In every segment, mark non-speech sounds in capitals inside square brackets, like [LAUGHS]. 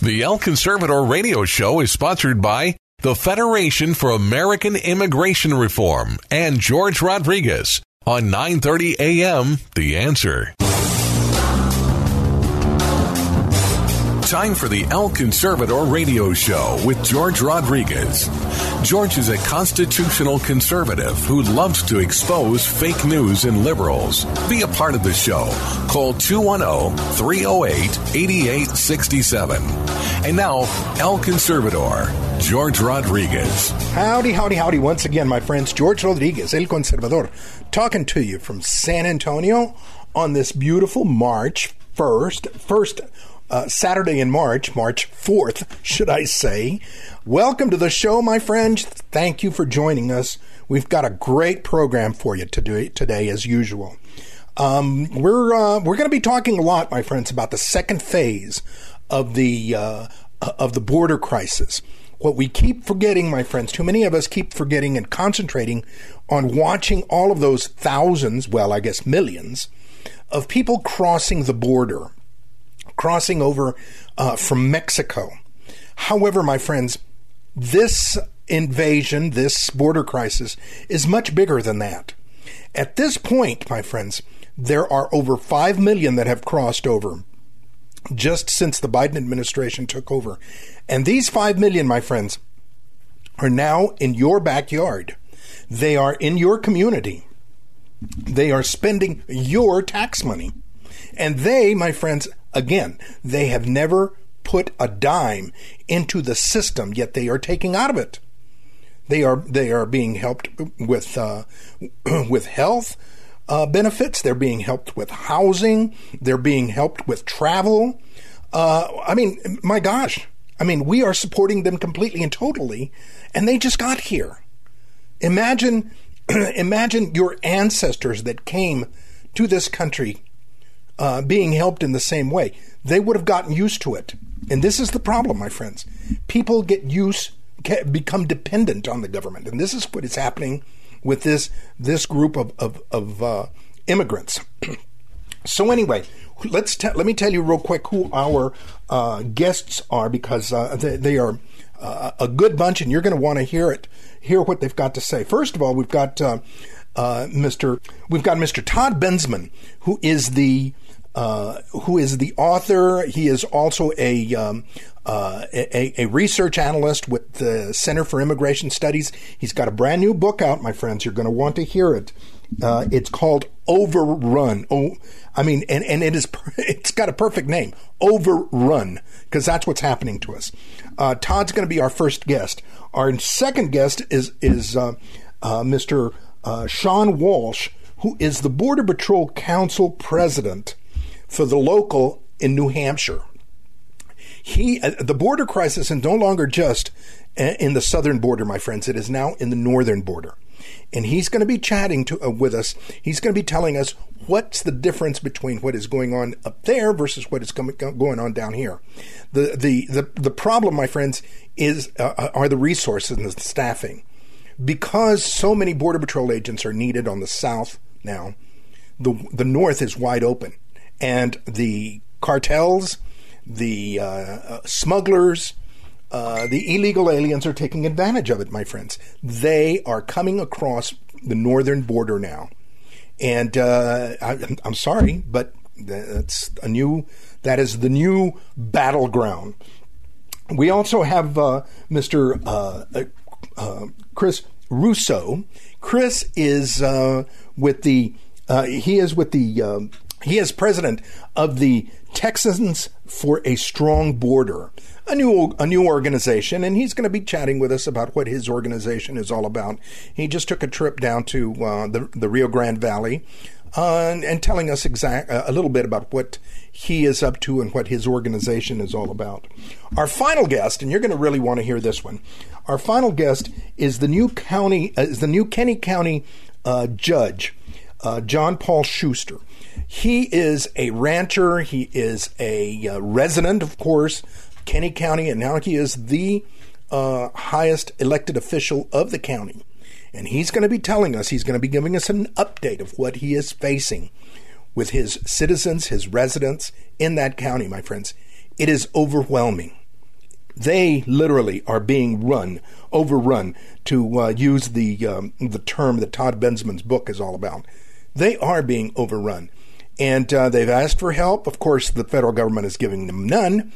The El Conservador radio show is sponsored by the Federation for American Immigration Reform and George Rodriguez on 9:30 a.m. The Answer. Time for the El Conservador radio show with George Rodriguez. George is a constitutional conservative who loves to expose fake news and liberals. Be a part of the show. Call 210 308 8867. And now, El Conservador, George Rodriguez. Howdy, howdy, howdy. Once again, my friends, George Rodriguez, El Conservador, talking to you from San Antonio on this beautiful March 1st, first uh, Saturday in March, March 4th, should I say. Welcome to the show, my friends. Thank you for joining us. We've got a great program for you today, today as usual. Um, we're uh, we're going to be talking a lot, my friends, about the second phase of the uh, of the border crisis. What we keep forgetting, my friends, too many of us keep forgetting and concentrating on watching all of those thousands, well, I guess millions, of people crossing the border crossing over uh, from Mexico. However, my friends, this invasion, this border crisis, is much bigger than that. At this point, my friends, there are over 5 million that have crossed over just since the Biden administration took over. And these 5 million, my friends, are now in your backyard. They are in your community. They are spending your tax money. And they, my friends, Again, they have never put a dime into the system, yet they are taking out of it. They are they are being helped with uh, [CLEARS THROAT] with health uh, benefits. They're being helped with housing. They're being helped with travel. Uh, I mean, my gosh! I mean, we are supporting them completely and totally, and they just got here. Imagine, [CLEARS THROAT] imagine your ancestors that came to this country uh, being helped in the same way. They would have gotten used to it. And this is the problem, my friends. People get used, get, become dependent on the government. And this is what is happening with this, this group of, of, of uh, immigrants. [CLEARS THROAT] so, anyway, let's te- let me tell you real quick who our uh, guests are because uh, they, they, are uh, a good bunch and you're going to want to hear it, hear what they've got to say. First of all, we've got uh, uh, Mr. We've got Mr. Todd Bensman, who is the uh, who is the author. He is also a, um, uh, a, a research analyst with the Center for Immigration Studies. He's got a brand new book out, my friends. You're going to want to hear it. Uh, it's called Overrun. Oh, I mean, and, and it is [LAUGHS] it's got a perfect name, Overrun, because that's what's happening to us. Uh, Todd's going to be our first guest. Our second guest is is uh, Mr. Sean Walsh, who is the Border Patrol Council president for the local in New Hampshire. He, uh, the border crisis is no longer just uh, in the southern border, my friends. It is now in the northern border. And he's going to be chatting to, uh, with us. He's going to be telling us what's the difference between what is going on up there versus what is coming, going on down here. The, the, the, the problem, my friends, is uh, uh, are the resources and the staffing. Because so many Border Patrol agents are needed on the south now, the, the north is wide open and the cartels, the uh, uh, smugglers, uh, the illegal aliens are taking advantage of it, my friends. They are coming across the northern border now, and uh, I, am sorry, but that's a new. That is the new battleground. We also have uh, Mr. Uh, Chris Russo. Chris is with the. he is with the um, he is president of the Texans for a Strong Border, a new a new organization, and he's going to be chatting with us about what his organization is all about. He just took a trip down to uh, the the Rio Grande Valley uh, and, and, telling us exact uh, a little bit about what he is up to and what his organization is all about. Our final guest, and you're going to really want to hear this one. Our final guest is the new county uh, is the new Kinney County uh, judge, uh, John Paul Schuster. He is a rancher. He is a uh, resident, of course, Kinney County, and now he is the uh, highest elected official of the county. And he's going to be telling us, he's going to be giving us an update of what he is facing with his citizens, his residents in that county, my friends. It is overwhelming. They literally are being run, overrun, to uh, use the um, the term that Todd Bensman's book is all about. They are being overrun, and uh, they've asked for help. Of course, the federal government is giving them none,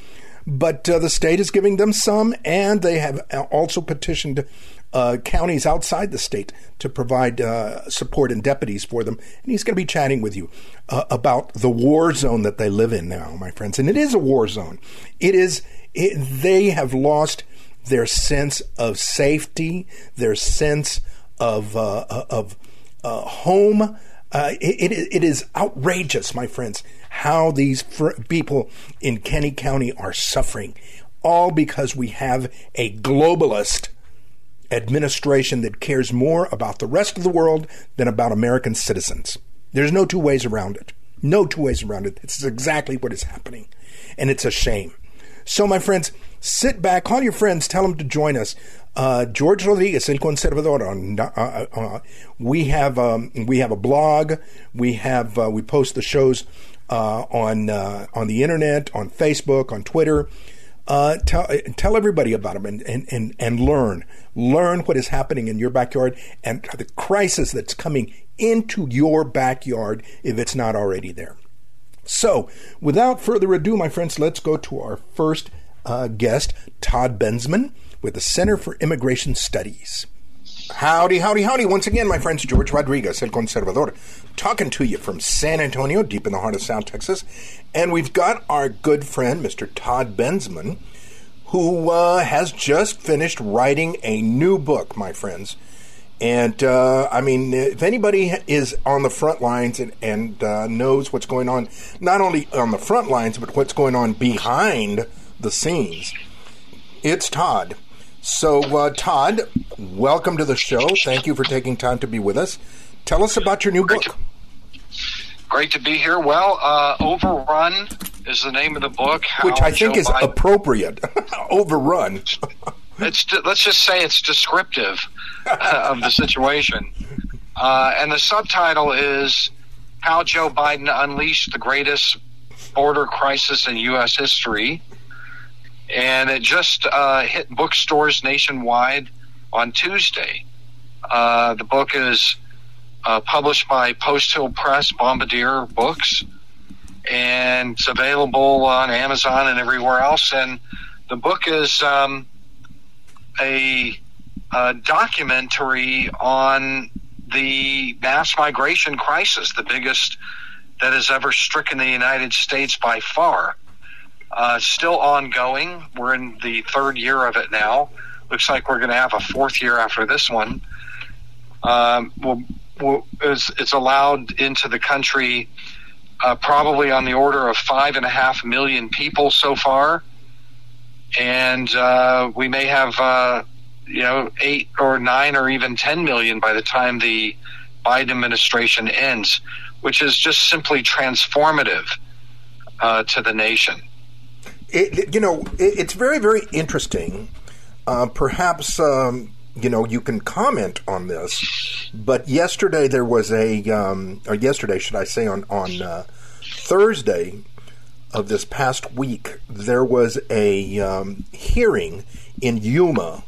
but uh, the state is giving them some, and they have also petitioned uh, counties outside the state to provide uh, support and deputies for them. And he's going to be chatting with you uh, about the war zone that they live in now, my friends. And it is a war zone. It is. It, they have lost their sense of safety, their sense of uh, uh, of uh. It, it, is outrageous, my friends, how these fr- people in Kinney County are suffering, all because we have a globalist administration that cares more about the rest of the world than about American citizens. There's no two ways around it. No two ways around it. It's exactly what is happening. And it's a shame. So, my friends, sit back, call your friends, tell them to join us. Uh, George Rodriguez, El Conservador. On, uh, uh, uh, we have um, we have a blog. We have uh, we post the shows uh, on on the internet, on Facebook, on Twitter tell tell everybody about them and, and, and, and learn learn what is happening in your backyard and the crisis that's coming into your backyard if it's not already there. So, without further ado, my friends, let's go to our first guest, Todd Bensman, with the Center for Immigration Studies. Howdy, howdy, howdy. Once again, my friends, George Rodriguez, El Conservador, talking to you from San Antonio, deep in the heart of South Texas. And we've got our good friend, Mr. Todd Bensman, who uh, has just finished writing a new book, my friends. And uh, I mean, if anybody is on the front lines and, and uh, knows what's going on, not only on the front lines, but what's going on behind the scenes, it's Todd. So, uh, Todd, welcome to the show. Thank you for taking time to be with us. Tell us about your new great book. To, great to be here. Well, uh, Overrun is the name of the book, which I think Joe is Biden, appropriate. [LAUGHS] Overrun. it's let's just say it's descriptive uh, of the situation, uh, and the subtitle is "How Joe Biden Unleashed the Greatest Border Crisis in U.S. History." And it just uh, hit bookstores nationwide on Tuesday. Uh, the book is uh, published by Post Hill Press, Bombardier Books, and it's available on Amazon and everywhere else. And the book is um, a, a documentary on the mass migration crisis, the biggest that has ever stricken the United States by far. Uh, still ongoing. We're in the third year of it now. Looks like we're going to have a fourth year after this one. Um, we'll, we'll, it's, it's, allowed into the country uh, probably on the order of five and a half million people so far. And uh, we may have, uh, you know, eight or nine or even 10 million by the time the Biden administration ends, which is just simply transformative uh, to the nation it, you know, it, it's very, very interesting. Uh, perhaps, um, you know, you can comment on this, but yesterday there was a, um, or yesterday, should I say, on, on uh, Thursday of this past week, there was a um, hearing in Yuma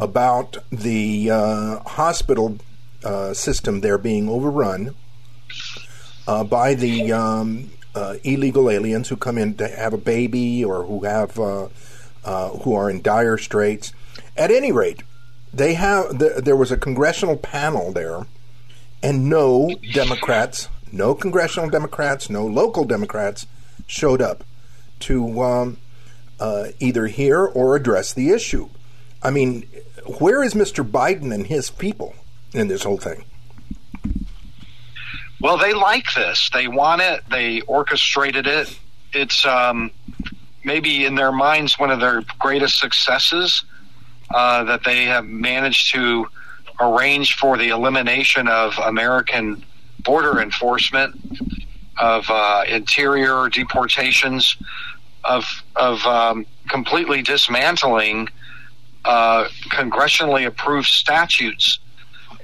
about the uh, hospital uh, system there being overrun uh, by the um, uh, illegal aliens who come in to have a baby or who have uh, uh, who are in dire straits. At any rate, they have the, there was a congressional panel there, and no Democrats, no congressional Democrats, no local Democrats showed up to um, uh, either hear or address the issue. I mean, where is Mr. Biden and his people in this whole thing? Well, they like this. They want it. They orchestrated it. It's um, maybe in their minds one of their greatest successes uh, that they have managed to arrange for the elimination of American border enforcement, of uh, interior deportations, of of um, completely dismantling uh, congressionally approved statutes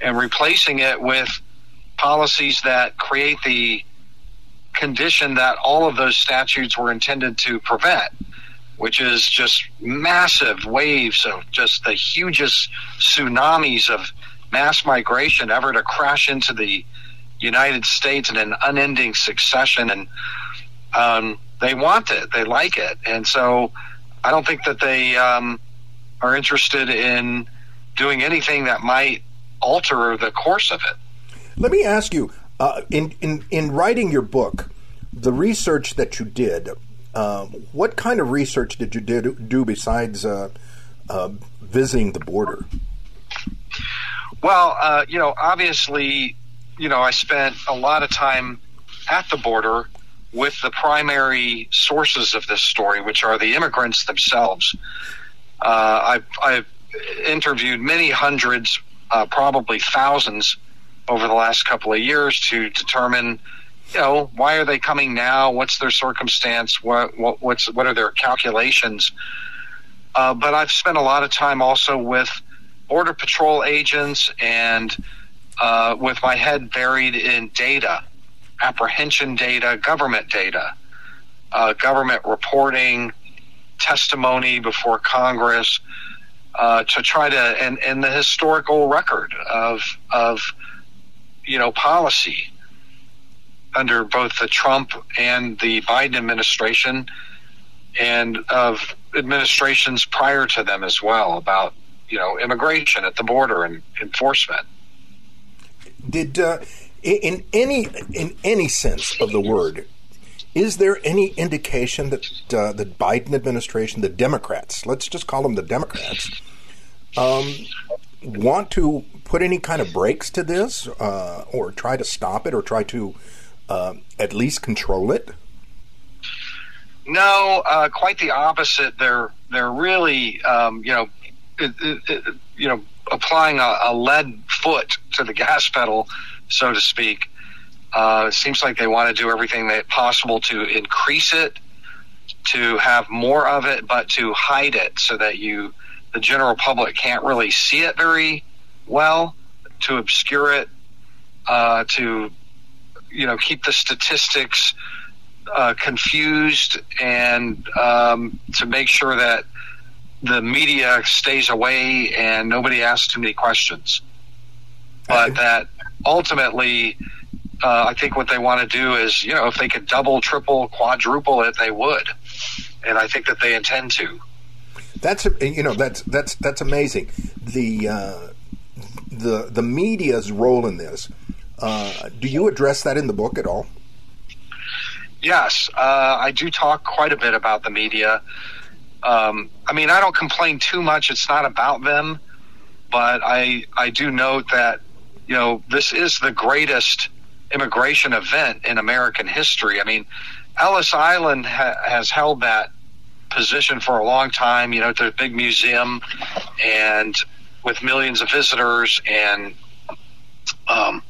and replacing it with policies that create the condition that all of those statutes were intended to prevent, which is just massive waves of just the hugest tsunamis of mass migration ever to crash into the United States in an unending succession. And um, they want it, they like it. And so I don't think that they um, are interested in doing anything that might alter the course of it. Let me ask you uh, in, in, in writing your book, the research that you did, uh, what kind of research did you did, do besides uh, uh visiting the border? Well, uh, you know, obviously, you know, I spent a lot of time at the border with the primary sources of this story, which are the immigrants themselves. Uh, I've, I've, interviewed many hundreds, probably thousands over the last couple of years to determine you know why are they coming now? What's their circumstance? What, what what's what are their calculations? Uh, but I've spent a lot of time also with border patrol agents and uh, with my head buried in data apprehension data government data uh, government reporting testimony before Congress uh, to try to and, and the historical record of of you know, policy under both the Trump and the Biden administration and of administrations prior to them as well about, you know, immigration at the border and enforcement. Did uh, in any in any sense of the word, is there any indication that uh, the Biden administration, the Democrats, let's just call them the Democrats, um, want to put any kind of brakes to this, uh, or try to stop it, or try to uh, at least control it? No, uh, quite the opposite. They're they're really um, you know it, it, it, you know applying a, a, lead foot to the gas pedal, so to speak. Uh, it seems like they want to do everything that possible to increase it, to have more of it, but to hide it so that you the general public can't really see it very well, to obscure it, uh, to you know keep the statistics uh, confused, and um, to make sure that the media stays away and nobody asks too many questions. But that ultimately, uh, I think what they want to do is, you know, if they could double, triple, quadruple it, they would, and I think that they intend to. That's you know that's that's that's amazing. The uh, the the media's role in this. Uh, do you address that in the book at all? Yes, uh, I do talk quite a bit about the media. Um, I mean, I don't complain too much. It's not about them, but I I do note that you know this is the greatest immigration event in American history. I mean, Ellis Island ha- has held that position for a long time. You know, the big museum and with millions of visitors and, um,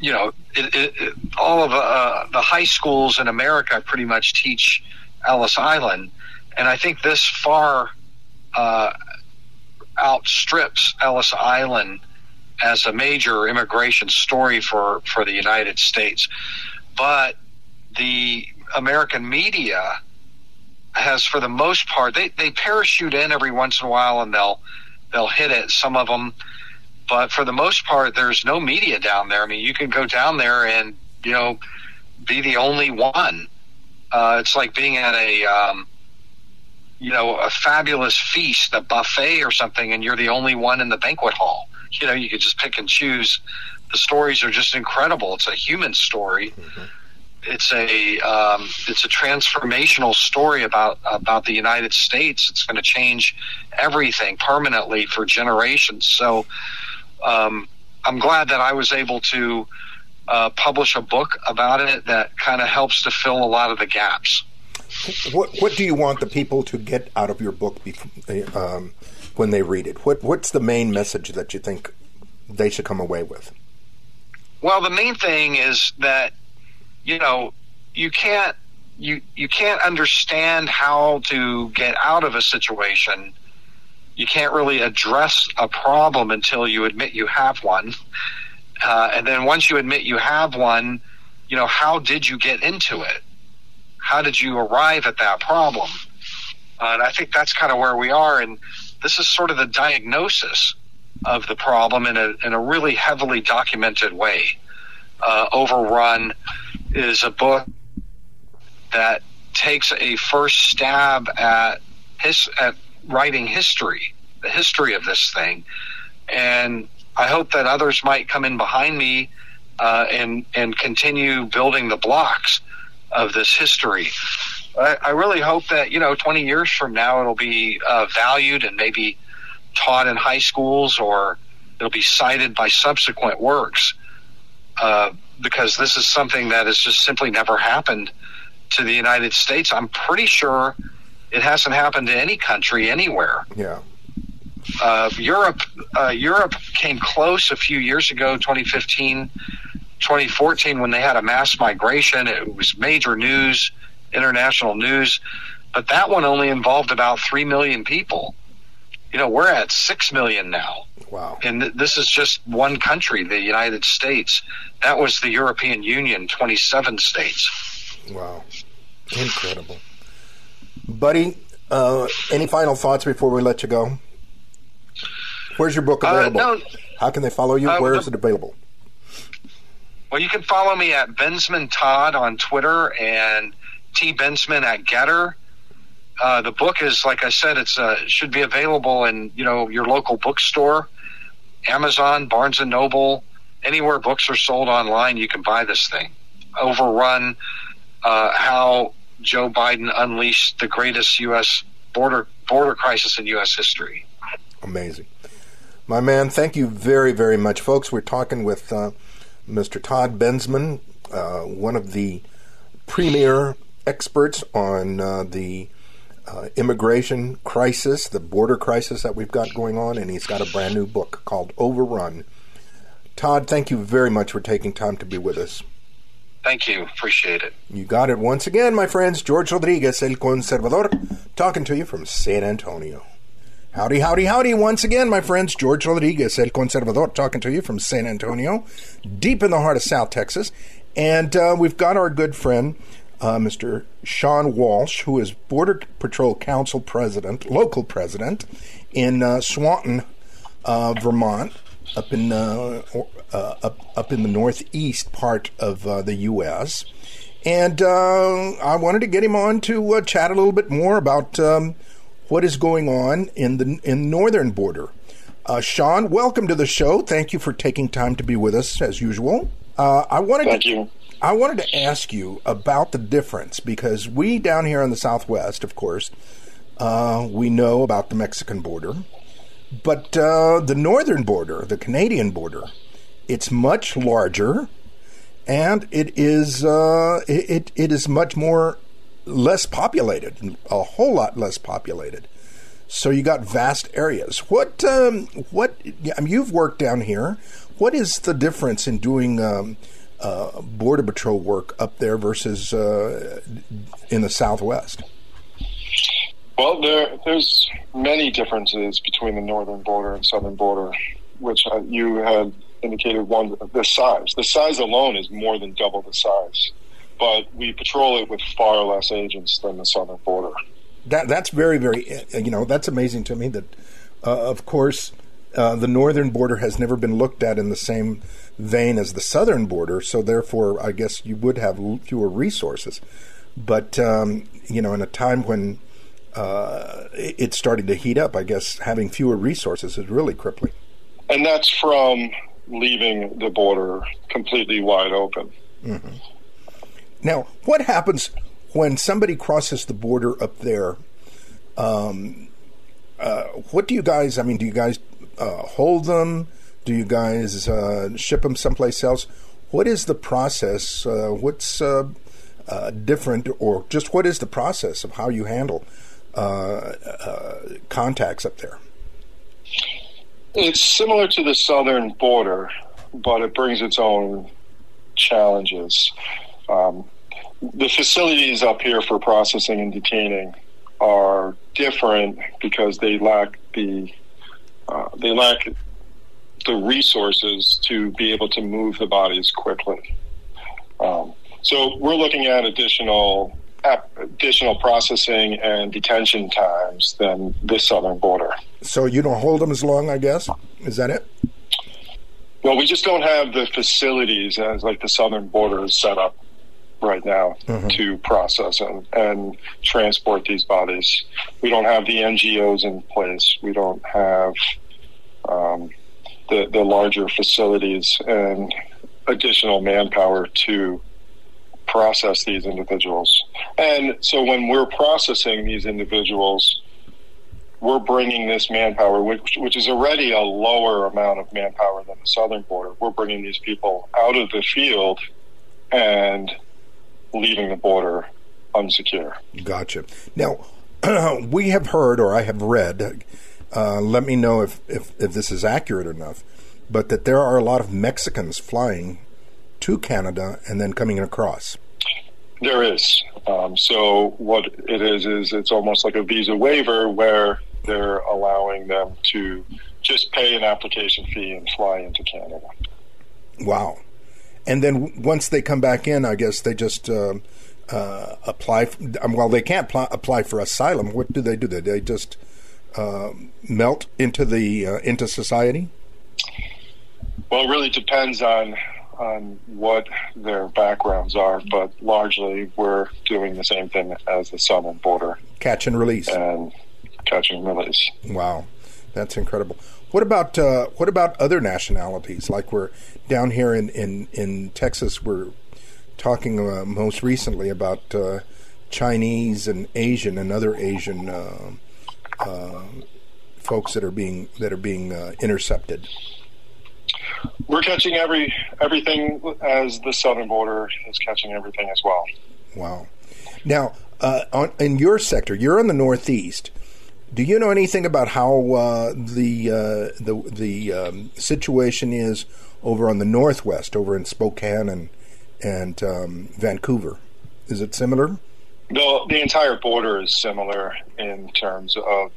you know, it, it, it, all of uh, the high schools in America pretty much teach Ellis Island. And I think this far uh, outstrips Ellis Island as a major immigration story for, for the United States. But the American media has, for the most part, they, they parachute in every once in a while and they'll they'll hit it. Some of them, but for the most part, there's no media down there. I mean, you can go down there and you know be the only one. Uh, it's like being at a um, you know a fabulous feast, a buffet or something, and you're the only one in the banquet hall. You know, you could just pick and choose. The stories are just incredible. It's a human story. Mm-hmm it's a um, it's a transformational story about about the United States. It's going to change everything permanently for generations. So um, I'm glad that I was able to uh, publish a book about it that kind of helps to fill a lot of the gaps. What What do you want the people to get out of your book um, when they read it? What What's the main message that you think they should come away with? Well, the main thing is that you know you can't you you can't understand how to get out of a situation. You can't really address a problem until you admit you have one. Uh, and then once you admit you have one, you know, how did you get into it? How did you arrive at that problem? Uh, and I think that's kind of where we are. And this is sort of the diagnosis of the problem in a, in a really heavily documented way. Uh, Overrun is a book that takes a first stab at his at writing history, the history of this thing, and I hope that others might come in behind me uh, and and continue building the blocks of this history. I, I, really hope that you know, 20 years from now, it'll be uh, valued and maybe taught in high schools, or it'll be cited by subsequent works. Uh, because this is something that has just simply never happened to the United States. I'm pretty sure it hasn't happened to any country anywhere. Yeah. Uh, Europe, uh, Europe came close a few years ago, 2015, 2014, when they had a mass migration. It was major news, international news, but that one only involved about three million people. You know, we're at six million now. Wow. And th- this is just one country, the United States. That was the European Union, 27 states. Wow. Incredible. Buddy, uh, any final thoughts before we let you go? Where's your book uh, available? Uh, no, How can they follow you? Uh, Where is it available? Well, you can follow me at Bensman Todd on Twitter and T Bensman at Gettr. Uh, the book is, like I said, it's uh, should be available in you know your local bookstore, Amazon, Barnes and Noble, anywhere books are sold online. You can buy this thing. Overrun uh, how Joe Biden unleashed the greatest U.S. border border crisis in U.S. history. Amazing, my man. Thank you very very much, folks. We're talking with uh, Mr. Todd Bensman, uh, one of the premier experts on uh, the uh, immigration crisis, the border crisis that we've got going on, and he's got a brand new book called Overrun. Todd, thank you very much for taking time to be with us. Thank you. Appreciate it. You got it once again, my friends. George Rodriguez, El Conservador, talking to you from San Antonio. Howdy, howdy, howdy. Once again, my friends. George Rodriguez, El Conservador, talking to you from San Antonio, deep in the heart of South Texas. And uh, we've got our good friend, uh, Mr. Sean Walsh, who is Border Patrol Council President, local president in uh, Swanton, uh, Vermont up in uh, uh, up up in the northeast part of uh, the U.S. And I wanted to get him on to chat a little bit more about um, what is going on in the in northern border. Sean, welcome to the show. Thank you for taking time to be with us as usual. I wanted Thank to, you. I wanted to ask you about the difference because we down here in the Southwest, of course, we know about the Mexican border. But uh, the northern border, the Canadian border, it's much larger, and it is uh, it it is much more less populated, a whole lot less populated. So you got vast areas. What um, what I mean, you've worked down here. What is the difference in doing um, uh, border patrol work up there versus uh, in the Southwest? Well, there, there's many differences between the northern border and southern border, which uh, you had indicated. One, the size. The size alone is more than double the size, but we patrol it with far less agents than the southern border. That that's very very uh, you know that's amazing to me. That uh, of course uh, the northern border has never been looked at in the same vein as the southern border, so therefore I guess you would have fewer resources. But um, you know, in a time when uh, it's starting to heat up. I guess having fewer resources is really crippling. And that's from leaving the border completely wide open. Mm-hmm. Now, what happens when somebody crosses the border up there? Um, uh, what do you guys? I mean, do you guys uh, hold them? Do you guys uh, ship them someplace else? What is the process? Uh, what's uh, uh, different, or just what is the process of how you handle uh, contacts up there? It's similar to the southern border, but it brings its own challenges. Um, the facilities up here for processing and detaining are different because they lack the uh, they lack the resources to be able to move the bodies quickly. Um, so we're looking at additional additional processing and detention times than the southern border. So you don't hold them as long, I guess. Is that it? Well, we just don't have the facilities as like the southern border is set up right now mm-hmm. to process and, and transport these bodies. We don't have the NGOs in place. We don't have um, the, the larger facilities and additional manpower to process these individuals. And so when we're processing these individuals, we're bringing this manpower, which, which is already a lower amount of manpower than the southern border. We're bringing these people out of the field and leaving the border unsecure. Gotcha. Now, [CLEARS THROAT] we have heard, or I have read, uh, let me know if, if, if this is accurate enough, but that there are a lot of Mexicans flying to Canada and then coming across. There is. Um, so what it is is it's almost like a visa waiver where they're allowing them to just pay an application fee and fly into Canada. Wow. And then once they come back in, I guess they just uh, uh, apply. For, um, well, they can't pl- apply for asylum. What do they do? They just uh, melt into the uh, into society. Well, it really depends on on what their backgrounds are, but largely we're doing the same thing as the southern border. Catch and release. And catch and release. Wow, that's incredible. What about uh, what about other nationalities? Like we're down here in in, in Texas, we're talking uh, most recently about uh, Chinese and Asian and other Asian uh, folks that are being that are being uh, intercepted we're catching every everything as the southern border is catching everything as well. Wow. Now, uh, on, in your sector, you're in the Northeast. Do you know anything about how uh, the uh, the the um, situation is over on the Northwest, over in Spokane and and um, Vancouver? Is it similar? The the entire border is similar in terms of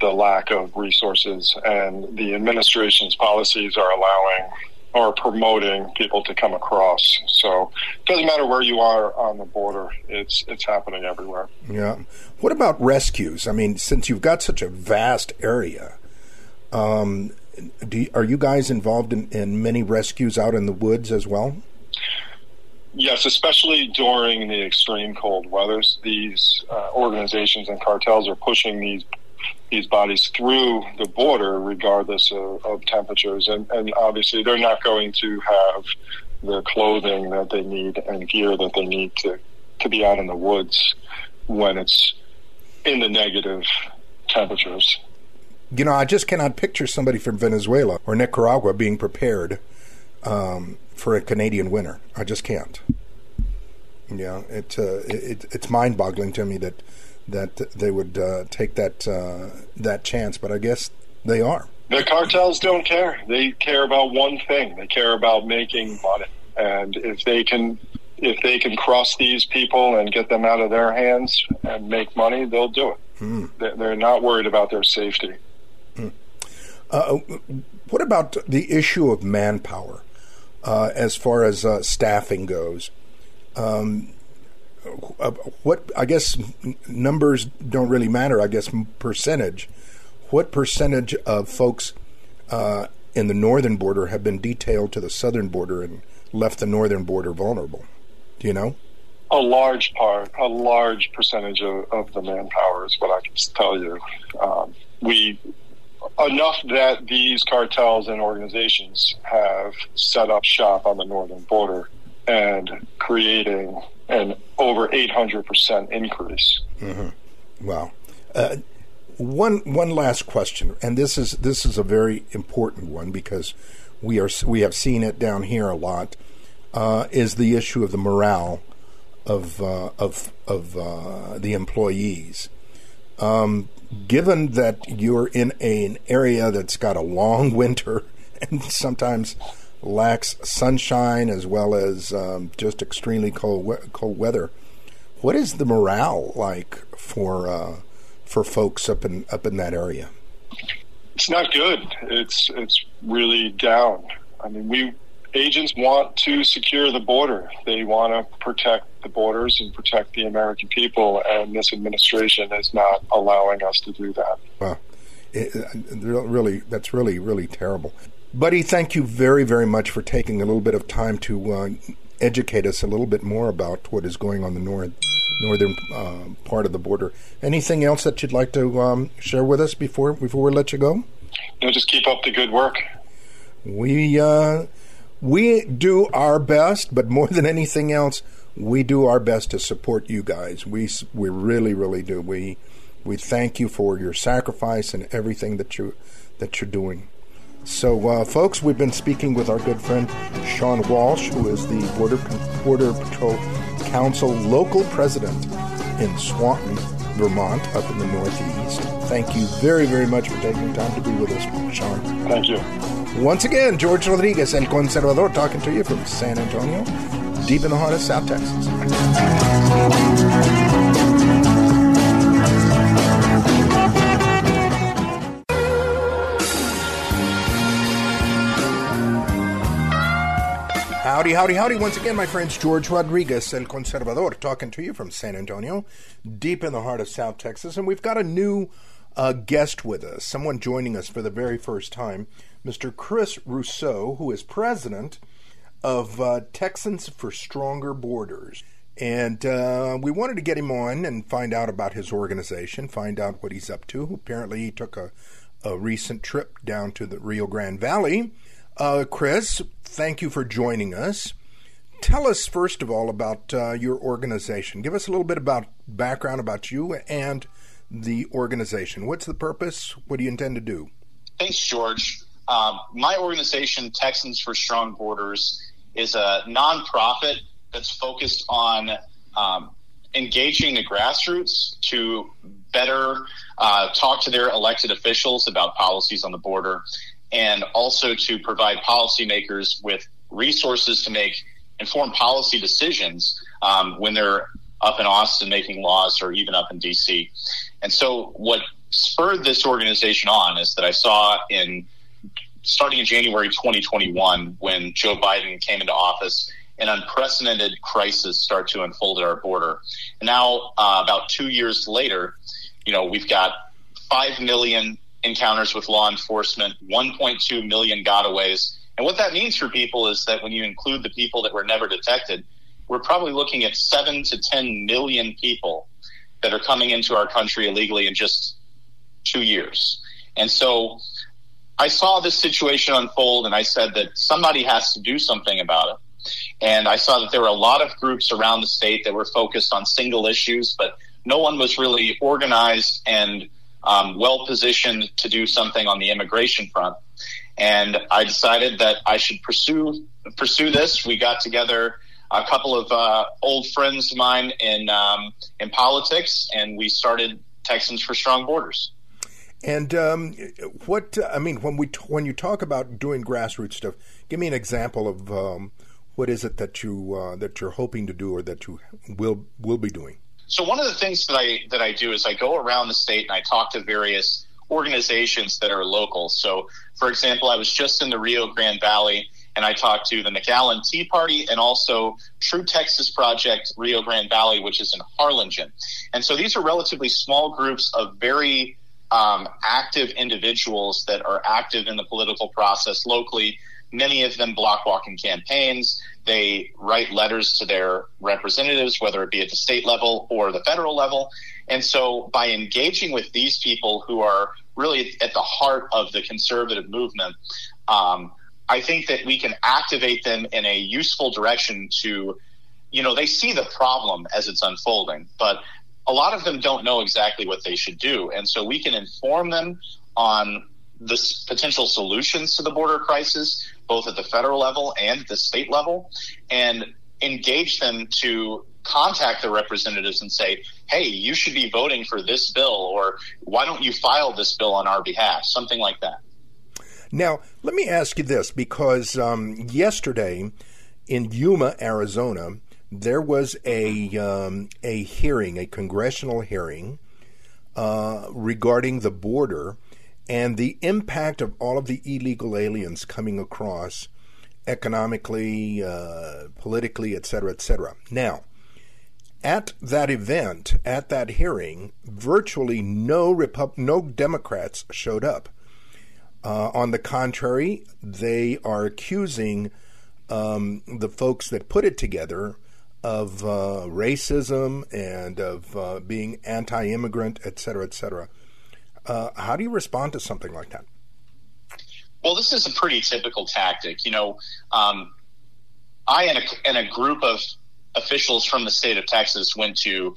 the lack of resources and the administration's policies are allowing or promoting people to come across. So it doesn't matter where you are on the border; it's it's happening everywhere. Yeah. What about rescues? I mean, since you've got such a vast area, um, you, are you guys involved in, in many rescues out in the woods as well? Yes, especially during the extreme cold weathers, these uh, organizations and cartels are pushing these these bodies through the border, regardless of, of temperatures. And, and obviously, they're not going to have the clothing that they need and gear that they need to, to be out in the woods when it's in the negative temperatures. You know, I just cannot picture somebody from Venezuela or Nicaragua being prepared um, for a Canadian winter. I just can't. Yeah, it, uh, it it's mind boggling to me that that they would uh, take that uh, that chance, but I guess they are. The cartels don't care. They care about one thing. They care about making money, and if they can if they can cross these people and get them out of their hands and make money, they'll do it. Hmm. They're not worried about their safety. Hmm. Uh, what about the issue of manpower uh, as far as uh, staffing goes? Um, uh, what I guess numbers don't really matter. I guess percentage. What percentage of folks uh, in the northern border have been detailed to the southern border and left the northern border vulnerable? Do you know? A large part, a large percentage of, of the manpower is what I can tell you. Um, we enough that these cartels and organizations have set up shop on the northern border and creating an over 800% increase. Mm-hmm. Wow. Uh, one one last question, and this is this is a very important one because we are we have seen it down here a lot. uh, is the issue of the morale of uh, of of uh, the employees. Um, given that you're in a, an area that's got a long [LAUGHS] winter and sometimes lacks sunshine as well as um, just extremely cold cold weather, what is the morale like for uh, for folks up in up in that area? It's not good. It's it's really down. I mean, we agents want to secure the border. They want to protect the borders and protect the American people, and this administration is not allowing us to do that. Wow, it, really, that's really, really terrible. Buddy, thank you very, very much for taking a little bit of time to uh, educate us a little bit more about what is going on the north, northern uh, part of the border. Anything else that you'd like to um, share with us before before we let you go? No, just keep up the good work. We uh, we do our best, but more than anything else, we do our best to support you guys. We we really really do. We we thank you for your sacrifice and everything that you that you're doing. So, uh, folks, we've been speaking with our good friend Sean Walsh, who is the Border Border Patrol Council local president in Swanton, Vermont, up in the Northeast. Thank you very, very much for taking time to be with us, Sean. Thank you. Once again, George Rodriguez, El Conservador, talking to you from San Antonio, deep in the heart of South Texas. Howdy, howdy, howdy. Once again, my friends, George Rodriguez, El Conservador, talking to you from San Antonio, deep in the heart of South Texas. And we've got a new uh, guest with us, someone joining us for the very first time. Mr. Chris Russo, who is president of uh, Texans for Stronger Borders. And uh, we wanted to get him on and find out about his organization, find out what he's up to. Apparently, he took a, a recent trip down to the Rio Grande Valley. Uh, Chris, thank you for joining us. Tell us, first of all, about uh, your organization. Give us a little bit about background about you and the organization. What's the purpose? What do you intend to do? Thanks, George. Um, my organization, Texans for Strong Borders, is a nonprofit that's focused on um, engaging the grassroots to better uh, talk to their elected officials about policies on the border and also to provide policymakers with resources to make informed policy decisions um, when they're up in Austin making laws or even up in DC. And so what spurred this organization on is that I saw in starting in January 2021, when Joe Biden came into office, an unprecedented crisis started to unfold at our border. And now, uh, about two years later, you know, we've got 5 million encounters with law enforcement, 1.2 million gotaways. And what that means for people is that when you include the people that were never detected, we're probably looking at 7 to 10 million people that are coming into our country illegally in just two years. And so I saw this situation unfold and I said that somebody has to do something about it. And I saw that there were a lot of groups around the state that were focused on single issues, but no one was really organized and um, well positioned to do something on the immigration front. And I decided that I should pursue pursue this. We got together a couple of uh, old friends of mine in um, in politics, and we started Texans for Strong Borders. And um, what I mean when we when you talk about doing grassroots stuff, give me an example of um, what is it that you uh, that you're hoping to do or that you will will be doing. So one of the things that I that I do is I go around the state and I talk to various organizations that are local. So, for example, I was just in the Rio Grande Valley and I talked to the McAllen Tea Party and also True Texas Project Rio Grande Valley, which is in Harlingen. And so these are relatively small groups of very um, active individuals that are active in the political process locally. Many of them block walking campaigns. They write letters to their representatives, whether it be at the state level or the federal level. And so by engaging with these people who are really at the heart of the conservative movement, um, I think that we can activate them in a useful direction to, you know, they see the problem as it's unfolding, but a lot of them don't know exactly what they should do. And so we can inform them on the potential solutions to the border crisis, both at the federal level and the state level, and engage them to contact their representatives and say, hey, you should be voting for this bill, or why don't you file this bill on our behalf? Something like that. Now, let me ask you this because um, yesterday in Yuma, Arizona, there was a um, a hearing, a congressional hearing uh, regarding the border and the impact of all of the illegal aliens coming across economically, uh, politically, et cetera, et cetera. Now, at that event, at that hearing, virtually no Repub- no Democrats showed up. Uh, on the contrary, they are accusing um, the folks that put it together of uh, racism and of uh, being anti-immigrant, et cetera, et cetera. Uh, how do you respond to something like that? Well, this is a pretty typical tactic. You know, um, I and a, and a group of officials from the state of Texas went to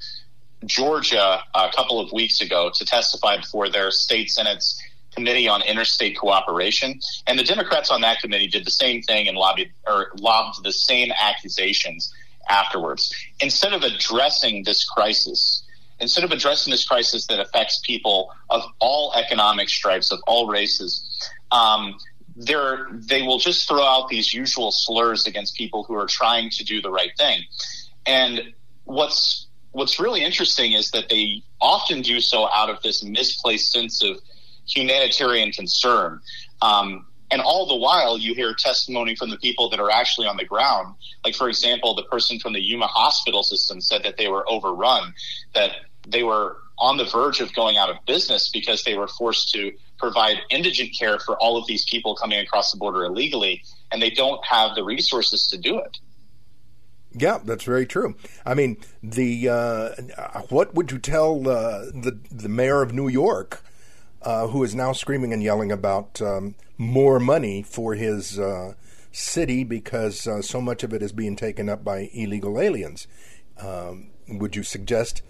Georgia a couple of weeks ago to testify before their state senate's committee on interstate cooperation, and the Democrats on that committee did the same thing and lobbied or lobbed the same accusations afterwards. Instead of addressing this crisis, instead of addressing this crisis that affects people of all economic stripes, of all races, um, they will just throw out these usual slurs against people who are trying to do the right thing. And what's what's really interesting is that they often do so out of this misplaced sense of humanitarian concern. Um, and all the while, you hear testimony from the people that are actually on the ground. Like, for example, the person from the Yuma hospital system said that they were overrun, that they were on the verge of going out of business because they were forced to provide indigent care for all of these people coming across the border illegally, and they don't have the resources to do it. Yeah, that's very true. I mean, the uh, what would you tell uh, the the mayor of New York, uh, who is now screaming and yelling about um, more money for his uh, city because uh, so much of it is being taken up by illegal aliens? Um, would you suggest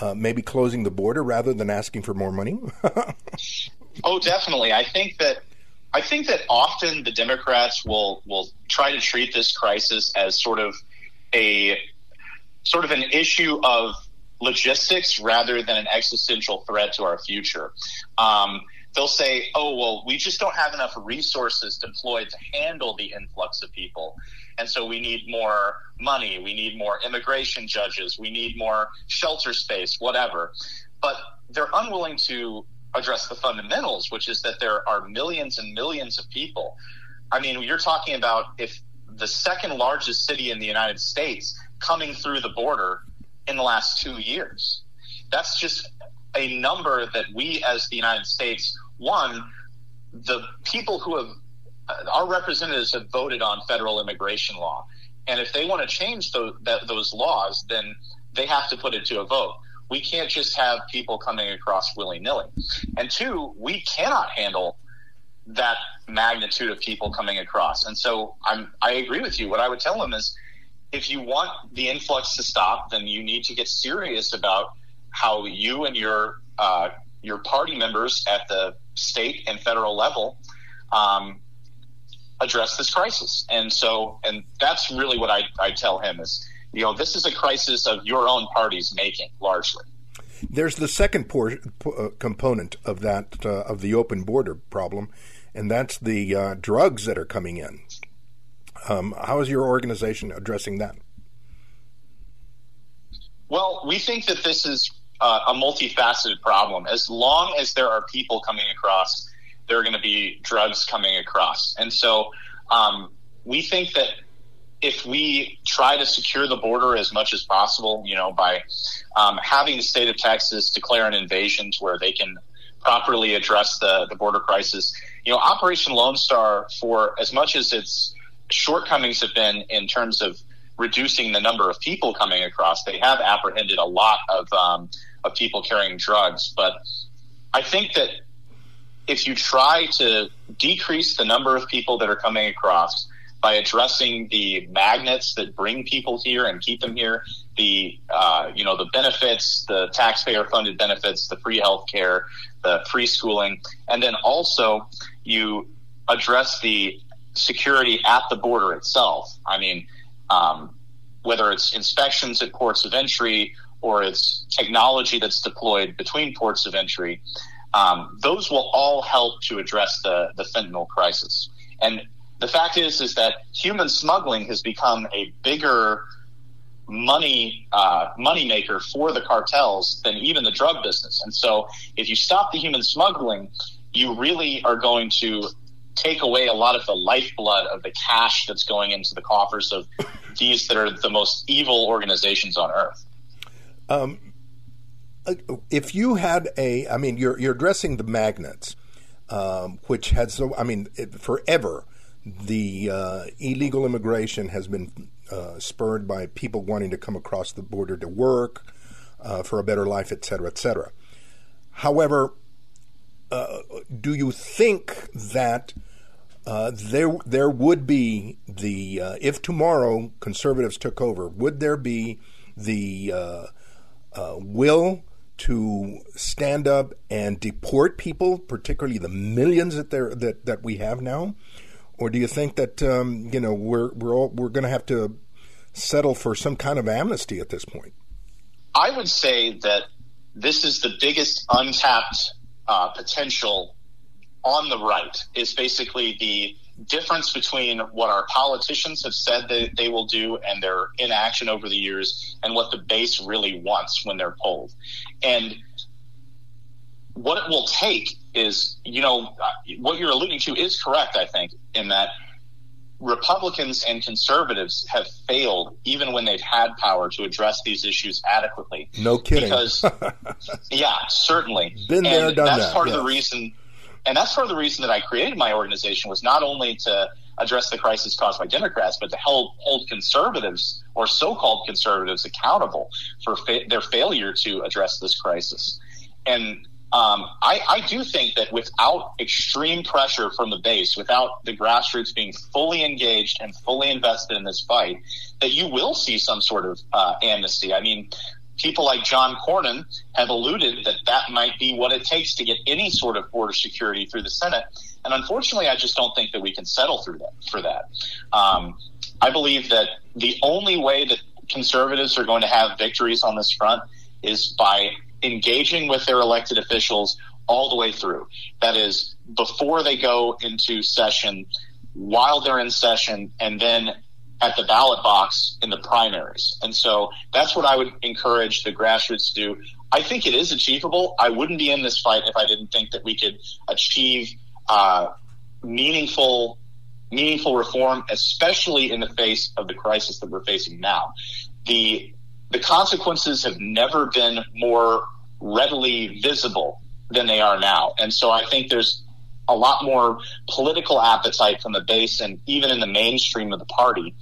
uh, maybe closing the border rather than asking for more money? [LAUGHS] oh, definitely. I think that I think that often the Democrats will will try to treat this crisis as sort of a sort of an issue of logistics rather than an existential threat to our future. Um, they'll say, "Oh, well, we just don't have enough resources deployed to handle the influx of people, and so we need more money, we need more immigration judges, we need more shelter space, whatever." But they're unwilling to address the fundamentals, which is that there are millions and millions of people. I mean, you're talking about if the second largest city in the United States coming through the border in the last two years. That's just a number that we as the United States, one, the people who have, uh, our representatives have voted on federal immigration law. And if they want to change those, that, those laws, then they have to put it to a vote. We can't just have people coming across willy nilly. And two, we cannot handle that magnitude of people coming across. And so I'm, I agree with you. What I would tell them is if you want the influx to stop, then you need to get serious about how you and your, uh, your party members at the state and federal level, um, address this crisis. And so, and that's really what I, I tell him is, you know, this is a crisis of your own party's making largely. There's the second por- uh, component of that uh, of the open border problem, and that's the uh, drugs that are coming in. Um, how is your organization addressing that? Well, we think that this is uh, a multifaceted problem. As long as there are people coming across, there are going to be drugs coming across. And so um, we think that if we try to secure the border as much as possible, you know, by um, having the state of Texas declare an invasion to where they can properly address the, the border crisis, you know, Operation Lone Star, for as much as its shortcomings have been in terms of reducing the number of people coming across, they have apprehended a lot of um, of people carrying drugs. But I think that if you try to decrease the number of people that are coming across by addressing the magnets that bring people here and keep them here, the uh, you know the benefits, the taxpayer funded benefits, the free health care, the free schooling, and then also you address the security at the border itself. I mean, um, whether it's inspections at ports of entry or it's technology that's deployed between ports of entry, um, those will all help to address the, the fentanyl crisis. And the fact is, is that human smuggling has become a bigger money uh, money maker for the cartels than even the drug business. And so, if you stop the human smuggling, you really are going to take away a lot of the lifeblood of the cash that's going into the coffers of these that are the most evil organizations on earth. Um, uh, if you had a, I mean, you're you're addressing the magnets, um, which had so, I mean, it, forever the uh, illegal immigration has been uh, spurred by people wanting to come across the border to work uh, for a better life, et cetera, et cetera. However, uh, do you think that uh, there there would be the uh, if tomorrow conservatives took over, would there be the will to stand up and deport people, particularly the millions that there that, that we have now? or do you think that um, you know we're we're all, we're going to have to settle for some kind of amnesty at this point? I would say that this is the biggest untapped uh, potential on the right. Is basically the difference between what our politicians have said that they will do and their inaction over the years, and what the base really wants when they're polled, and what it will take is, you know, what you're alluding to is correct, I think, in that Republicans and conservatives have failed even when they've had power to address these issues adequately. No kidding. Because, [LAUGHS] yeah, certainly. Been there, and done that's that. part yes. of the reason. And that's part of the reason that I created my organization was not only to address the crisis caused by Democrats, but to hold, hold conservatives or so-called conservatives accountable for fa- their failure to address this crisis. And um, I, I, do think that without extreme pressure from the base, without the grassroots being fully engaged and fully invested in this fight, that you will see some sort of uh, amnesty. I mean, people like John Cornyn have alluded that that might be what it takes to get any sort of border security through the Senate. And unfortunately, I just don't think that we can settle through that for that. Um, I believe that the only way that conservatives are going to have victories on this front is by engaging with their elected officials all the way through. That is, before they go into session, while they're in session, and then at the ballot box in the primaries. And so that's what I would encourage the grassroots to do. I think it is achievable. I wouldn't be in this fight if I didn't think that we could achieve uh, meaningful meaningful reform, especially in the face of the crisis that we're facing now. The the consequences have never been more readily visible than they are now. And so I think there's a lot more political appetite from the base and even in the mainstream of the party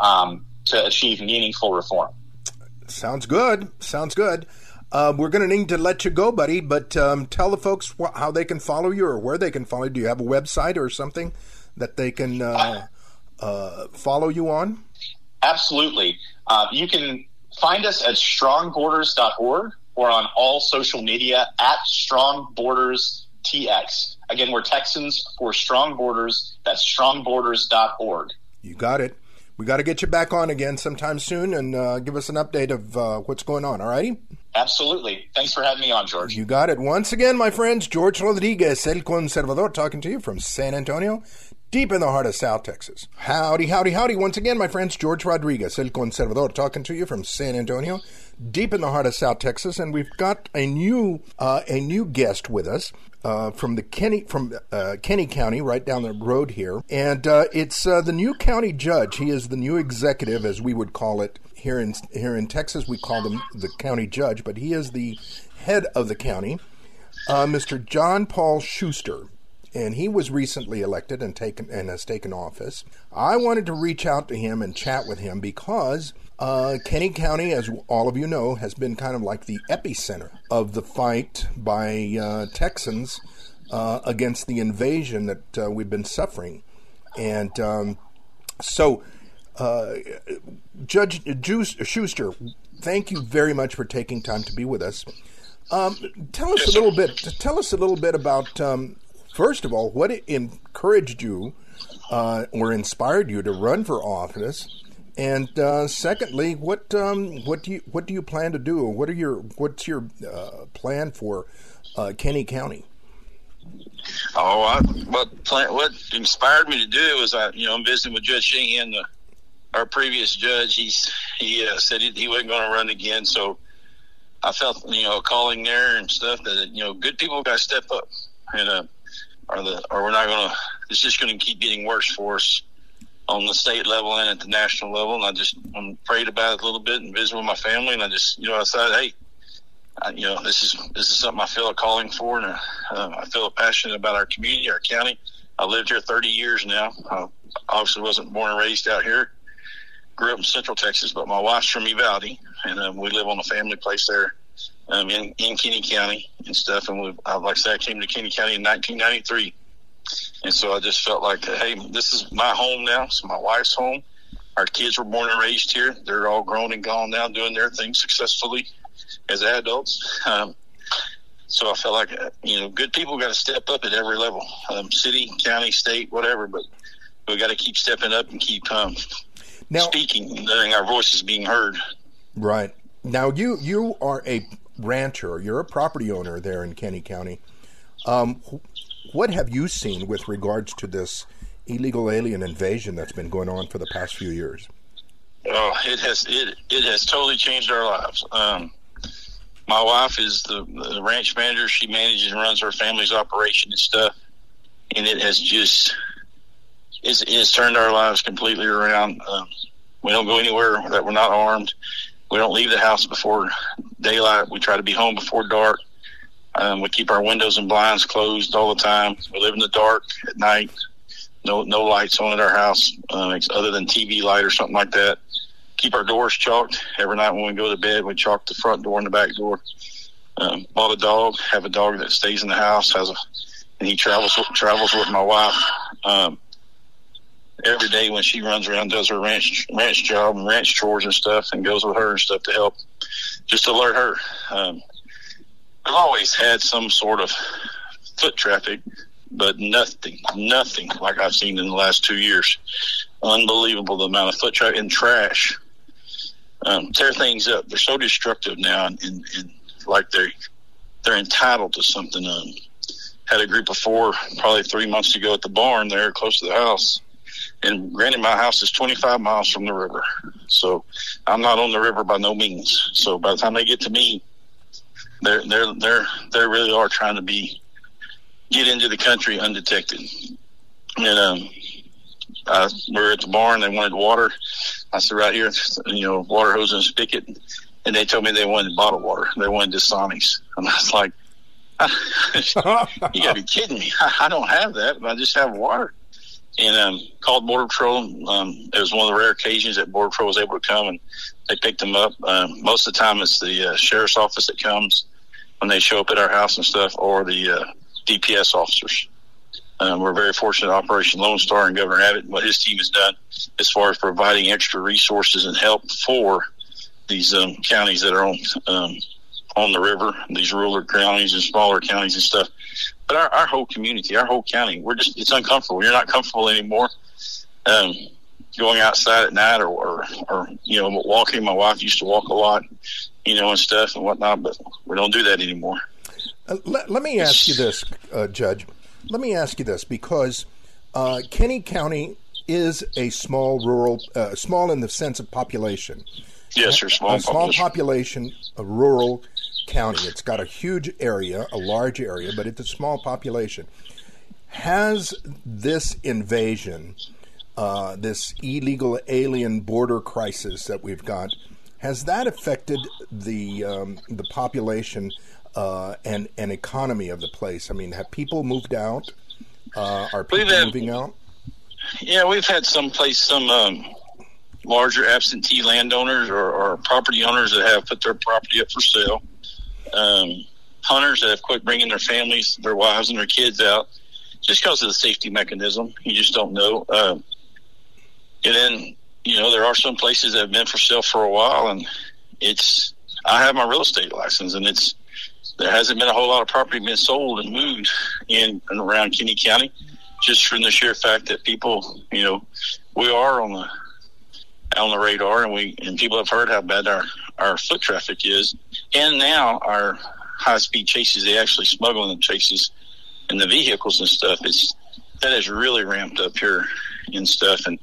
um, to achieve meaningful reform. Sounds good. Sounds good. Uh, we're going to need to let you go, buddy, but um, tell the folks wh- how they can follow you or where they can follow you. Do you have a website or something that they can uh, uh, follow you on? Absolutely. Uh, you can find us at strongborders.org or on all social media at StrongBordersTX. Again, we're Texans for Strong Borders. That's strongborders.org. You got it. We got to get you back on again sometime soon and uh, give us an update of uh, what's going on, all righty? Absolutely. Thanks for having me on, George. You got it. Once again, my friends, George Rodriguez, El Conservador, talking to you from San Antonio, deep in the heart of South Texas. Howdy, howdy, howdy. Once again, my friends, George Rodriguez, El Conservador, talking to you from San Antonio, deep in the heart of South Texas, and we've got a new uh, a new guest with us. Uh, from the Kinney from uh, Kinney County, right down the road here, and uh, it's uh, the new county judge. He is the new executive, as we would call it here in here in Texas. We call them the county judge, but he is the head of the county, uh, Mr. John Paul Schuster and he was recently elected and taken and has taken office. I wanted to reach out to him and chat with him because uh, Kinney County, as all of you know, has been kind of like the epicenter of the fight by uh, Texans uh, against the invasion that uh, we've been suffering, and. Um, So, uh, Judge Juice, Schuster, thank you very much for taking time to be with us. Um, tell us a little bit. Tell us a little bit about. Um, first of all, what encouraged you uh, or inspired you to run for office, and uh, secondly, what um, what do you what do you plan to do? What are your what's your uh, plan for uh, Kinney County? Oh, I, what plan, what inspired me to do it was I, you know, I'm visiting with Judge Shahan, the, our previous judge. He's he uh, said he, he wasn't going to run again, so I felt you know calling there and stuff that you know good people got to step up, and uh, or the or we're not going to. It's just going to keep getting worse for us on the state level and at the national level. And I just I'm prayed about it a little bit and visited with my family, and I just you know I said, hey I, you know, this is this is something I feel a calling for, and uh, I feel passionate about our community, our county. I lived here 30 years now. I obviously wasn't born and raised out here. Grew up in Central Texas, but my wife's from Uvalde, and um, we live on a family place there um, in in Kinney County and stuff. And we, like I said, I came to Kinney County in 1993, and so I just felt like, hey, this is my home now. It's my wife's home. Our kids were born and raised here. They're all grown and gone now, doing their thing successfully as adults. Um, so I felt like you know, good people got to step up at every level, um, city, county, state, whatever. But we got to keep stepping up and keep um, now, speaking, letting our voices being heard. Right now, you you are a rancher. You're a property owner there in Kinney County. Um, what have you seen with regards to this illegal alien invasion that's been going on for the past few years? Oh, it has it it has totally changed our lives. Um, my wife is the, the ranch manager. She manages and runs her family's operation and stuff, and it has just it's, it's turned our lives completely around. Um, we don't go anywhere that we're not armed. We don't leave the house before daylight. We try to be home before dark. Um, we keep our windows and blinds closed all the time. We live in the dark at night. No, no lights on at our house uh, other than TV light or something like that keep our doors chalked every night when we go to bed. We chalk the front door and the back door. Um, bought a dog. Have a dog that stays in the house. Has a and he travels travels with my wife. Um, every day when she runs around, does her ranch ranch job and ranch chores and stuff, and goes with her and stuff to help, just alert her. Um, I've always had some sort of foot traffic, but nothing, nothing like I've seen in the last two years. Unbelievable the amount of foot traffic and trash um, tear things up. They're so destructive now, and, and, and like they're they're entitled to something. Um, had a group of four probably three months ago at the barn there close to the house. And granted, my house is 25 miles from the river, so I'm not on the river by no means. So by the time they get to me, they're they're they're they really are trying to be get into the country undetected. And um, I, we were at the barn. They wanted water. I said, right here, you know, water hose and spigot. And they told me they wanted bottled water. They wanted Dasani's. And I was like, [LAUGHS] you gotta be kidding me. I, I don't have that. I just have water. And um, called Border Patrol. Um, it was one of the rare occasions that Border Patrol was able to come and they picked them up. Um, most of the time, it's the uh, sheriff's office that comes when they show up at our house and stuff, or the uh, DPS officers. Um, we're very fortunate Operation Lone Star and Governor Abbott and what his team has done as far as providing extra resources and help for these um, counties that are on um, on the river, these rural counties and smaller counties and stuff. But our, our whole community, our whole county, we're just it's uncomfortable. You're not comfortable anymore. Um, going outside at night or, or, or you know walking. My wife used to walk a lot, you know, and stuff and whatnot, but we don't do that anymore. Uh, let, let me ask you this, uh, Judge. Let me ask you this because uh, Kinney County is a small rural, uh, small in the sense of population. Yes, sir. Small a small population, a rural county. It's got a huge area, a large area, but it's a small population. Has this invasion, uh, this illegal alien border crisis that we've got, has that affected the um, the population uh, and and economy of the place? I mean, have people moved out? Uh, are people had, moving out? Yeah, we've had some place some um, larger absentee landowners or, or, property owners that have put their property up for sale. Um, hunters that have quit bringing their families, their wives, and their kids out just because of the safety mechanism. You just don't know. Uh, and then you know there are some places that have been for sale for a while, and it's I have my real estate license, and it's there hasn't been a whole lot of property being sold and moved in and around Kinney County, just from the sheer fact that people, you know, we are on the on the radar, and we and people have heard how bad our our foot traffic is, and now our high speed chases, they actually smuggling the chases and the vehicles and stuff. It's that has really ramped up here and stuff, and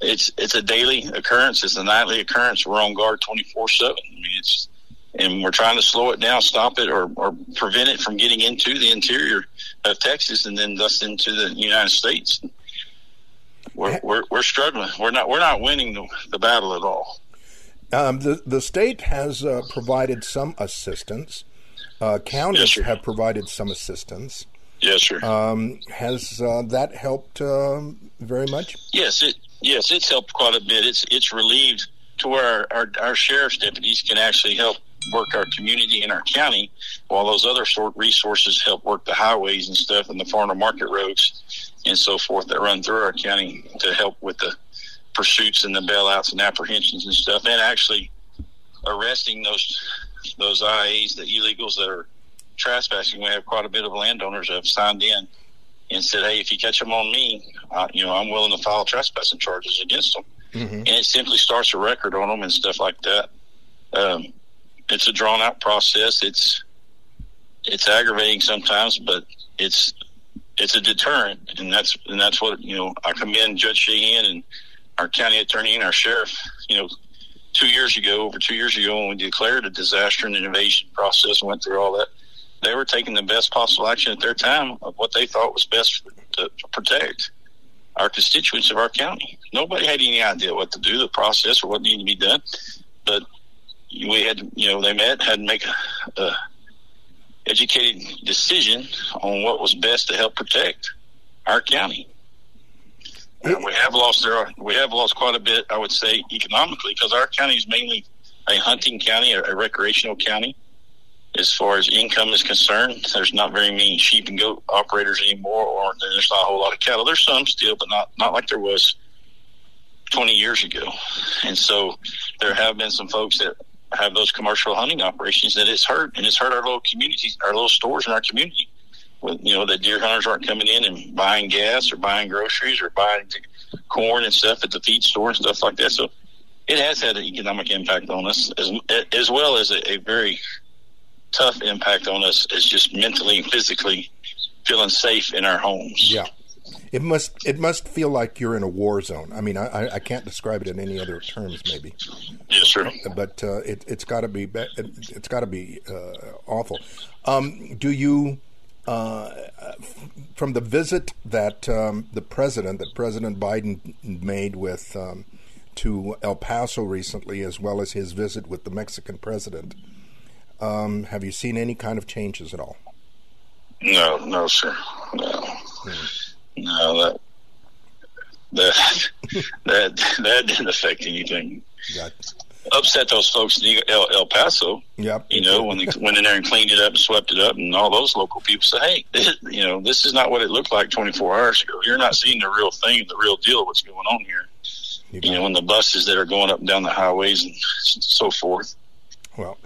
it's it's a daily occurrence. It's a nightly occurrence. We're on guard twenty four seven. I mean, it's and we're trying to slow it down, stop it, or, or prevent it from getting into the interior of Texas and then thus into the United States. We're, we're, we're struggling. We're not we're not winning the, the battle at all. Um, the the state has uh, provided some assistance. Uh, counties Yes, have provided some assistance. Yes, sir. Um, has uh, that helped um, very much? Yes, it yes, it's helped quite a bit. It's it's relieved to where our, our, our sheriff's deputies can actually help work our community and our county, while those other sort resources help work the highways and stuff and the farm to market roads and so forth that run through our county to help with the pursuits and the bailouts and apprehensions and stuff, and actually arresting those those IAs, the illegals that are trespassing. We have quite a bit of landowners that have signed in and said, "Hey, if you catch them on me, uh, you know, I'm willing to file trespassing charges against them." And it simply starts a record on them and stuff like that. Um, it's a drawn out process. It's it's aggravating sometimes, but it's it's a deterrent, and that's and that's what you know. I commend Judge Shahan and our county attorney and our sheriff. You know, two years ago, over two years ago, when we declared a disaster and an invasion process and went through all that, they were taking the best possible action at their time of what they thought was best to, to protect our constituents of our county. Nobody had any idea what to do, the process, or what needed to be done, but we had, you know, they met, had to make a, a educated decision on what was best to help protect our county. We have lost there. We have lost quite a bit, I would say, economically, because our county is mainly a hunting county, a, a recreational county. As far as income is concerned, there's not very many sheep and goat operators anymore, or there's not a whole lot of cattle. There's some still, but not not like there was 20 years ago. And so there have been some folks that have those commercial hunting operations that it's hurt, and it's hurt our little communities, our little stores in our community. With you know, the deer hunters aren't coming in and buying gas or buying groceries or buying corn and stuff at the feed store and stuff like that. So it has had an economic impact on us, as as well as a, a very tough impact on us, is just mentally and physically feeling safe in our homes. Yeah. It must it must feel like you're in a war zone. I mean, I, I- can't describe it in any other terms, maybe. Yes, sir. But uh, it, it's got to be it, it's got to be uh, awful. Um, do you, uh, from the visit that um, the president, that President Biden made with um, to El Paso recently, as well as his visit with the Mexican president, um, have you seen any kind of changes at all? No, no, sir. No, no. That that [LAUGHS] that that didn't affect anything. Got, Upset those folks in El, El Paso. yep. You know, when they went in there and cleaned it up and swept it up, and all those local people say, "Hey, this, you know, this is not what it looked like 24 hours ago. You're not seeing the real thing, the real deal of what's going on here." You You know, and the buses that are going up and down the highways and so forth. Well,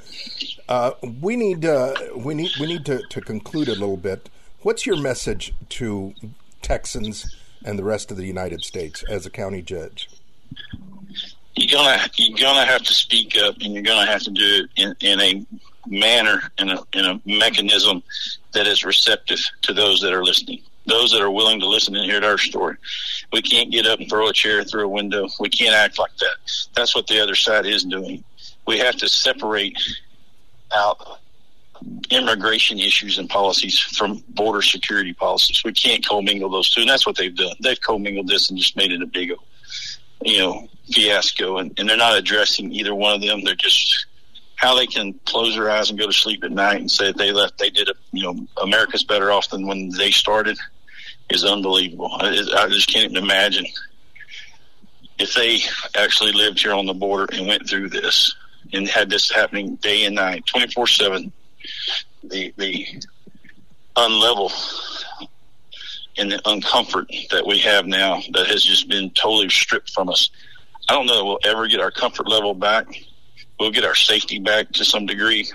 uh, we need uh, we need we need to, to conclude a little bit. What's your message to Texans and the rest of the United States as a county judge? you're gonna you're gonna have to speak up, and you're gonna have to do it in, in a manner in a in a mechanism that is receptive to those that are listening, those that are willing to listen and hear our story. We can't get up and throw a chair through a window. We can't act like that. That's what the other side is doing. We have to separate out immigration issues and policies from border security policies. We can't commingle those two, and that's what they've done. They've commingled this and just made it a big, you know, fiasco. And, and they're not addressing either one of them. They're just how they can close their eyes and go to sleep at night and say that they left, they did it. You know, America's better off than when they started is unbelievable. I, I just can't even imagine if they actually lived here on the border and went through this and had this happening day and night, twenty four seven. The the unlevel and the uncomfort that we have now that has just been totally stripped from us. I don't know that we'll ever get our comfort level back. We'll get our safety back to some degree,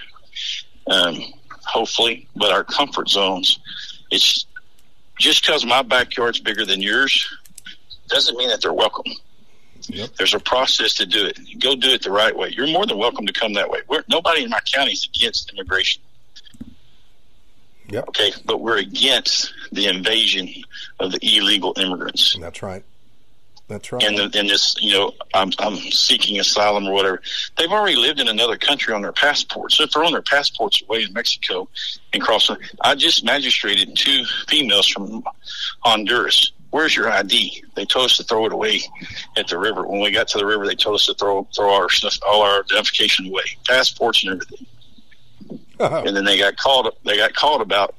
um, hopefully, but our comfort zones, it's just because my backyard's bigger than yours doesn't mean that they're welcome. Yep. There's a process to do it. Go do it the right way. You're more than welcome to come that way. We're, nobody in my county is against immigration. Yep. Okay, but we're against the invasion of the illegal immigrants. That's right. That's right. And, the, and this, you know, I'm, I'm seeking asylum or whatever. They've already lived in another country on their passports. So they're throwing their passports away in Mexico and crossing. I just magistrated two females from Honduras. Where's your ID? They told us to throw it away at the river. When we got to the river, they told us to throw throw our stuff, all our identification away, passports and everything. Oh. and then they got called. They got called about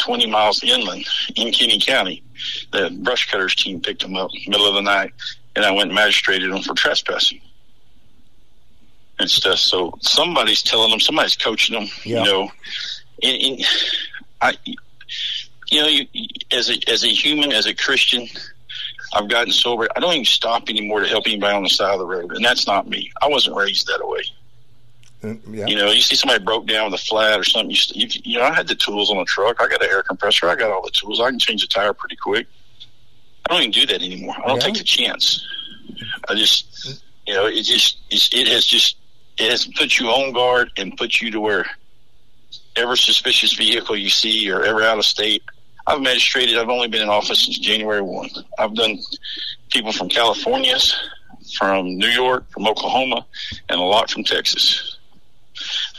20 miles inland in Kinney County. The brush cutters team picked them up middle of the night, and I went and magistrated them for trespassing and stuff. So somebody's telling them, somebody's coaching them. Yeah. You know, and, and I, you know, you, as a as a human, as a Christian, I've gotten sober. I don't even stop anymore to help anybody on the side of the road, and that's not me. I wasn't raised that way. Uh, yeah. You know, you see somebody broke down with a flat or something. You, you, you know, I had the tools on the truck. I got an air compressor. I got all the tools. I can change the tire pretty quick. I don't even do that anymore. I don't yeah. take the chance. I just, you know, it just it has just it has put you on guard and put you to where ever suspicious vehicle you see or ever out of state. I've magistrated. I've only been in office since January one. I've done people from California, from New York, from Oklahoma, and a lot from Texas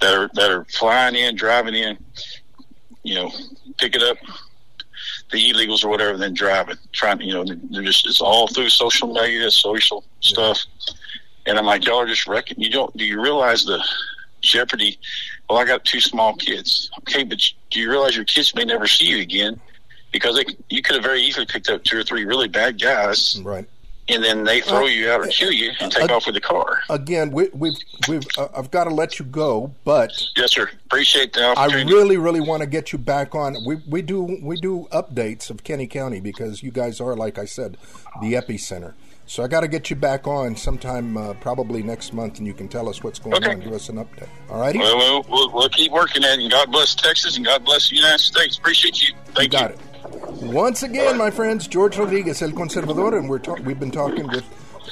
that are that are flying in, driving in, you know, picking up the illegals or whatever, and then driving, trying, to, you know, they're just it's all through social media, social stuff. And I'm like, y'all are just wrecking. You don't do you realize the jeopardy? Well, I got two small kids. Okay, but do you realize your kids may never see you again because they, you could have very easily picked up two or three really bad guys, right? and then they throw uh, you out or kill you and take uh, off with the car. Again, we, we've we've uh, I've got to let you go, but yes, sir. Appreciate the opportunity. I really, really want to get you back on. We we do we do updates of Kinney County because you guys are, like I said, the epicenter. So I got to get you back on sometime, uh, probably next month, and you can tell us what's going okay. on. Give us an update. All righty. Well, we'll, we'll, we'll keep working at it, and God bless Texas, and God bless the United States. Appreciate you. Thank you. Got it. Once again, my friends, George Rodriguez, El Conservador, and we're ta- we've been talking with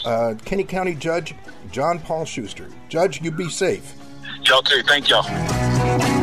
uh, Kinney County Judge John Paul Schuster. Judge, you be safe. Y'all too. Thank y'all.